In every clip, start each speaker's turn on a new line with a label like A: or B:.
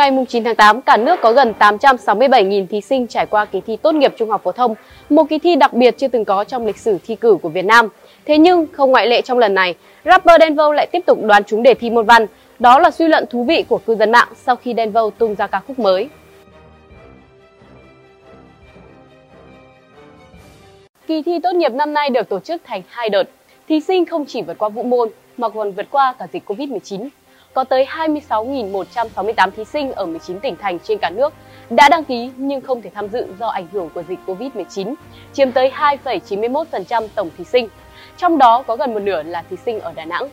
A: ngày 9 tháng 8, cả nước có gần 867.000 thí sinh trải qua kỳ thi tốt nghiệp trung học phổ thông, một kỳ thi đặc biệt chưa từng có trong lịch sử thi cử của Việt Nam. Thế nhưng, không ngoại lệ trong lần này, rapper Denvo lại tiếp tục đoán trúng đề thi môn văn. Đó là suy luận thú vị của cư dân mạng sau khi Denvo tung ra ca khúc mới. Kỳ thi tốt nghiệp năm nay được tổ chức thành hai đợt. Thí sinh không chỉ vượt qua vũ môn mà còn vượt qua cả dịch Covid-19 có tới 26.168 thí sinh ở 19 tỉnh thành trên cả nước đã đăng ký nhưng không thể tham dự do ảnh hưởng của dịch Covid-19, chiếm tới 2,91% tổng thí sinh. Trong đó có gần một nửa là thí sinh ở Đà Nẵng.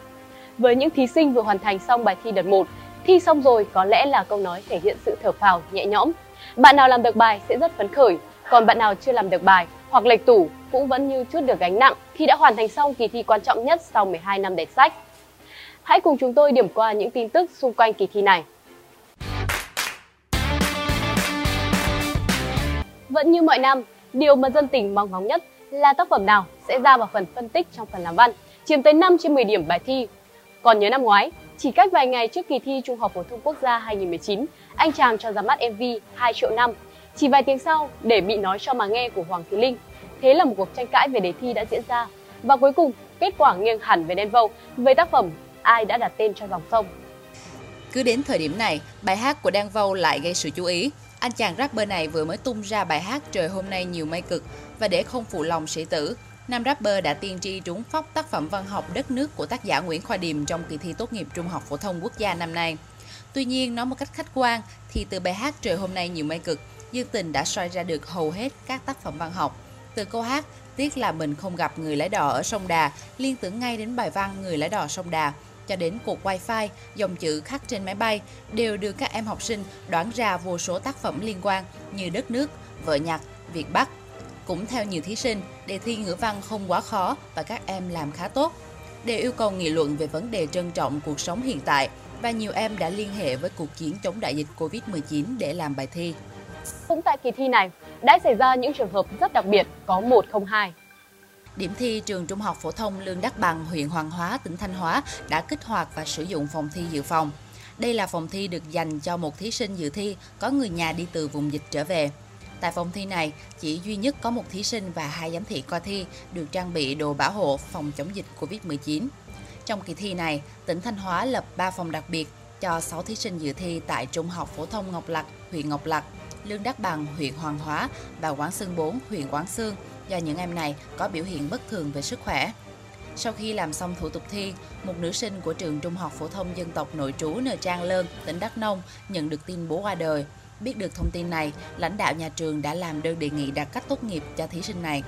A: Với những thí sinh vừa hoàn thành xong bài thi đợt 1, thi xong rồi có lẽ là câu nói thể hiện sự thở phào nhẹ nhõm. Bạn nào làm được bài sẽ rất phấn khởi, còn bạn nào chưa làm được bài hoặc lệch tủ cũng vẫn như chút được gánh nặng khi đã hoàn thành xong kỳ thi quan trọng nhất sau 12 năm đẻ sách. Hãy cùng chúng tôi điểm qua những tin tức xung quanh kỳ thi này. Vẫn như mọi năm, điều mà dân tình mong ngóng nhất là tác phẩm nào sẽ ra vào phần phân tích trong phần làm văn, chiếm tới 5 trên 10 điểm bài thi. Còn nhớ năm ngoái, chỉ cách vài ngày trước kỳ thi Trung học phổ thông quốc gia 2019, anh chàng cho ra mắt MV 2 triệu năm. Chỉ vài tiếng sau, để bị nói cho mà nghe của Hoàng Thị Linh. Thế là một cuộc tranh cãi về đề thi đã diễn ra. Và cuối cùng, kết quả nghiêng hẳn về đen vâu với tác phẩm ai đã đặt tên cho dòng sông.
B: Cứ đến thời điểm này, bài hát của Đan Vâu lại gây sự chú ý. Anh chàng rapper này vừa mới tung ra bài hát Trời hôm nay nhiều mây cực và để không phụ lòng sĩ tử, nam rapper đã tiên tri trúng phóc tác phẩm văn học đất nước của tác giả Nguyễn Khoa Điềm trong kỳ thi tốt nghiệp trung học phổ thông quốc gia năm nay. Tuy nhiên, nói một cách khách quan thì từ bài hát Trời hôm nay nhiều mây cực, Dương Tình đã soi ra được hầu hết các tác phẩm văn học. Từ câu hát Tiếc là mình không gặp người lái đò ở sông Đà, liên tưởng ngay đến bài văn Người lái đò sông Đà, cho đến cột wifi, dòng chữ khắc trên máy bay đều được các em học sinh đoán ra vô số tác phẩm liên quan như Đất nước, Vợ nhặt, Việt Bắc. Cũng theo nhiều thí sinh, đề thi ngữ văn không quá khó và các em làm khá tốt. Đề yêu cầu nghị luận về vấn đề trân trọng cuộc sống hiện tại và nhiều em đã liên hệ với cuộc chiến chống đại dịch Covid-19 để làm bài thi.
A: Cũng tại kỳ thi này, đã xảy ra những trường hợp rất đặc biệt có 102
B: Điểm thi trường Trung học phổ thông Lương Đắc Bằng, huyện Hoàng Hóa, tỉnh Thanh Hóa đã kích hoạt và sử dụng phòng thi dự phòng. Đây là phòng thi được dành cho một thí sinh dự thi có người nhà đi từ vùng dịch trở về. Tại phòng thi này, chỉ duy nhất có một thí sinh và hai giám thị coi thi được trang bị đồ bảo hộ phòng chống dịch COVID-19. Trong kỳ thi này, tỉnh Thanh Hóa lập 3 phòng đặc biệt cho 6 thí sinh dự thi tại Trung học phổ thông Ngọc Lặc, huyện Ngọc Lặc, Lương Đắc Bằng, huyện Hoàng Hóa và Quảng Sương 4, huyện Quảng Sương do những em này có biểu hiện bất thường về sức khỏe. Sau khi làm xong thủ tục thi, một nữ sinh của trường Trung học phổ thông dân tộc nội trú Nờ Trang Lơn, tỉnh Đắk Nông nhận được tin bố qua đời. Biết được thông tin này, lãnh đạo nhà trường đã làm đơn đề nghị đặt cách tốt nghiệp cho thí sinh này.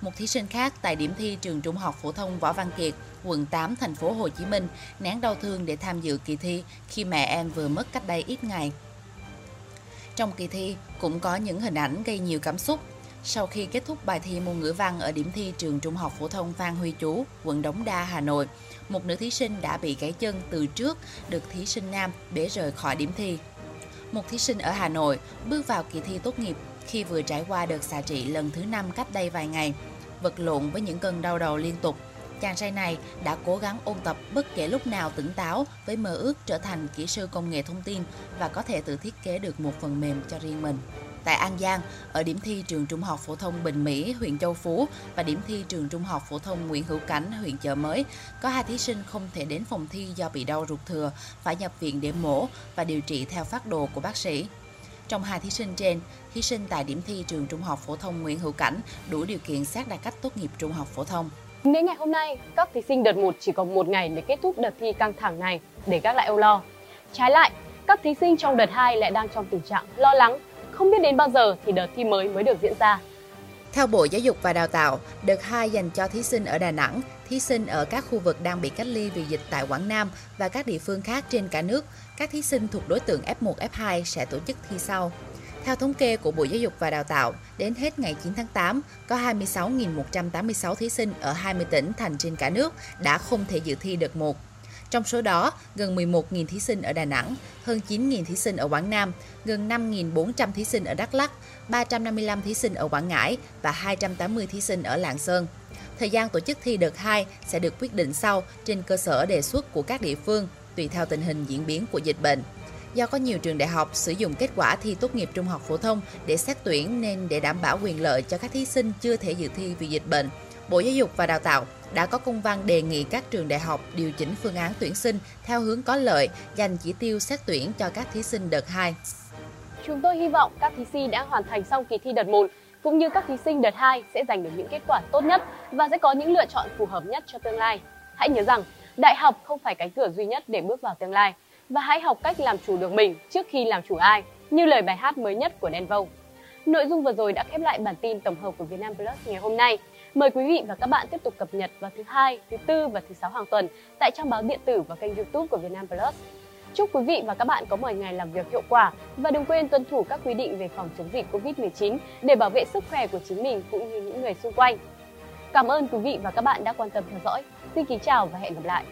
B: Một thí sinh khác tại điểm thi trường Trung học phổ thông Võ Văn Kiệt, quận 8, thành phố Hồ Chí Minh nén đau thương để tham dự kỳ thi khi mẹ em vừa mất cách đây ít ngày. Trong kỳ thi cũng có những hình ảnh gây nhiều cảm xúc sau khi kết thúc bài thi môn ngữ văn ở điểm thi trường Trung học phổ thông Phan Huy Chú, quận Đống Đa, Hà Nội, một nữ thí sinh đã bị gãy chân từ trước được thí sinh nam bế rời khỏi điểm thi. Một thí sinh ở Hà Nội bước vào kỳ thi tốt nghiệp khi vừa trải qua đợt xạ trị lần thứ năm cách đây vài ngày, vật lộn với những cơn đau đầu liên tục. Chàng trai này đã cố gắng ôn tập bất kể lúc nào tỉnh táo với mơ ước trở thành kỹ sư công nghệ thông tin và có thể tự thiết kế được một phần mềm cho riêng mình. Tại An Giang, ở điểm thi trường Trung học phổ thông Bình Mỹ, huyện Châu Phú và điểm thi trường Trung học phổ thông Nguyễn Hữu Cảnh, huyện Chợ Mới, có hai thí sinh không thể đến phòng thi do bị đau ruột thừa, phải nhập viện để mổ và điều trị theo phát đồ của bác sĩ. Trong hai thí sinh trên, thí sinh tại điểm thi trường Trung học phổ thông Nguyễn Hữu Cảnh đủ điều kiện xét đạt cách tốt nghiệp trung học phổ thông.
A: Đến ngày hôm nay, các thí sinh đợt 1 chỉ còn một ngày để kết thúc đợt thi căng thẳng này để gác lại âu lo. Trái lại, các thí sinh trong đợt 2 lại đang trong tình trạng lo lắng không biết đến bao giờ thì đợt thi mới mới được diễn ra.
B: Theo Bộ Giáo dục và Đào tạo, đợt 2 dành cho thí sinh ở Đà Nẵng, thí sinh ở các khu vực đang bị cách ly vì dịch tại Quảng Nam và các địa phương khác trên cả nước. Các thí sinh thuộc đối tượng F1, F2 sẽ tổ chức thi sau. Theo thống kê của Bộ Giáo dục và Đào tạo, đến hết ngày 9 tháng 8, có 26.186 thí sinh ở 20 tỉnh thành trên cả nước đã không thể dự thi đợt 1. Trong số đó, gần 11.000 thí sinh ở Đà Nẵng, hơn 9.000 thí sinh ở Quảng Nam, gần 5.400 thí sinh ở Đắk Lắk, 355 thí sinh ở Quảng Ngãi và 280 thí sinh ở Lạng Sơn. Thời gian tổ chức thi đợt 2 sẽ được quyết định sau trên cơ sở đề xuất của các địa phương tùy theo tình hình diễn biến của dịch bệnh. Do có nhiều trường đại học sử dụng kết quả thi tốt nghiệp trung học phổ thông để xét tuyển nên để đảm bảo quyền lợi cho các thí sinh chưa thể dự thi vì dịch bệnh, Bộ Giáo dục và Đào tạo đã có công văn đề nghị các trường đại học điều chỉnh phương án tuyển sinh theo hướng có lợi, dành chỉ tiêu xét tuyển cho các thí sinh đợt 2.
A: Chúng tôi hy vọng các thí sinh đã hoàn thành xong kỳ thi đợt 1 cũng như các thí sinh đợt 2 sẽ giành được những kết quả tốt nhất và sẽ có những lựa chọn phù hợp nhất cho tương lai. Hãy nhớ rằng, đại học không phải cánh cửa duy nhất để bước vào tương lai và hãy học cách làm chủ được mình trước khi làm chủ ai, như lời bài hát mới nhất của Đen Vâu. Nội dung vừa rồi đã khép lại bản tin tổng hợp của Vietnam Plus ngày hôm nay. Mời quý vị và các bạn tiếp tục cập nhật vào thứ hai, thứ tư và thứ sáu hàng tuần tại trang báo điện tử và kênh YouTube của Vietnam Plus. Chúc quý vị và các bạn có một ngày làm việc hiệu quả và đừng quên tuân thủ các quy định về phòng chống dịch Covid-19 để bảo vệ sức khỏe của chính mình cũng như những người xung quanh. Cảm ơn quý vị và các bạn đã quan tâm theo dõi. Xin kính chào và hẹn gặp lại.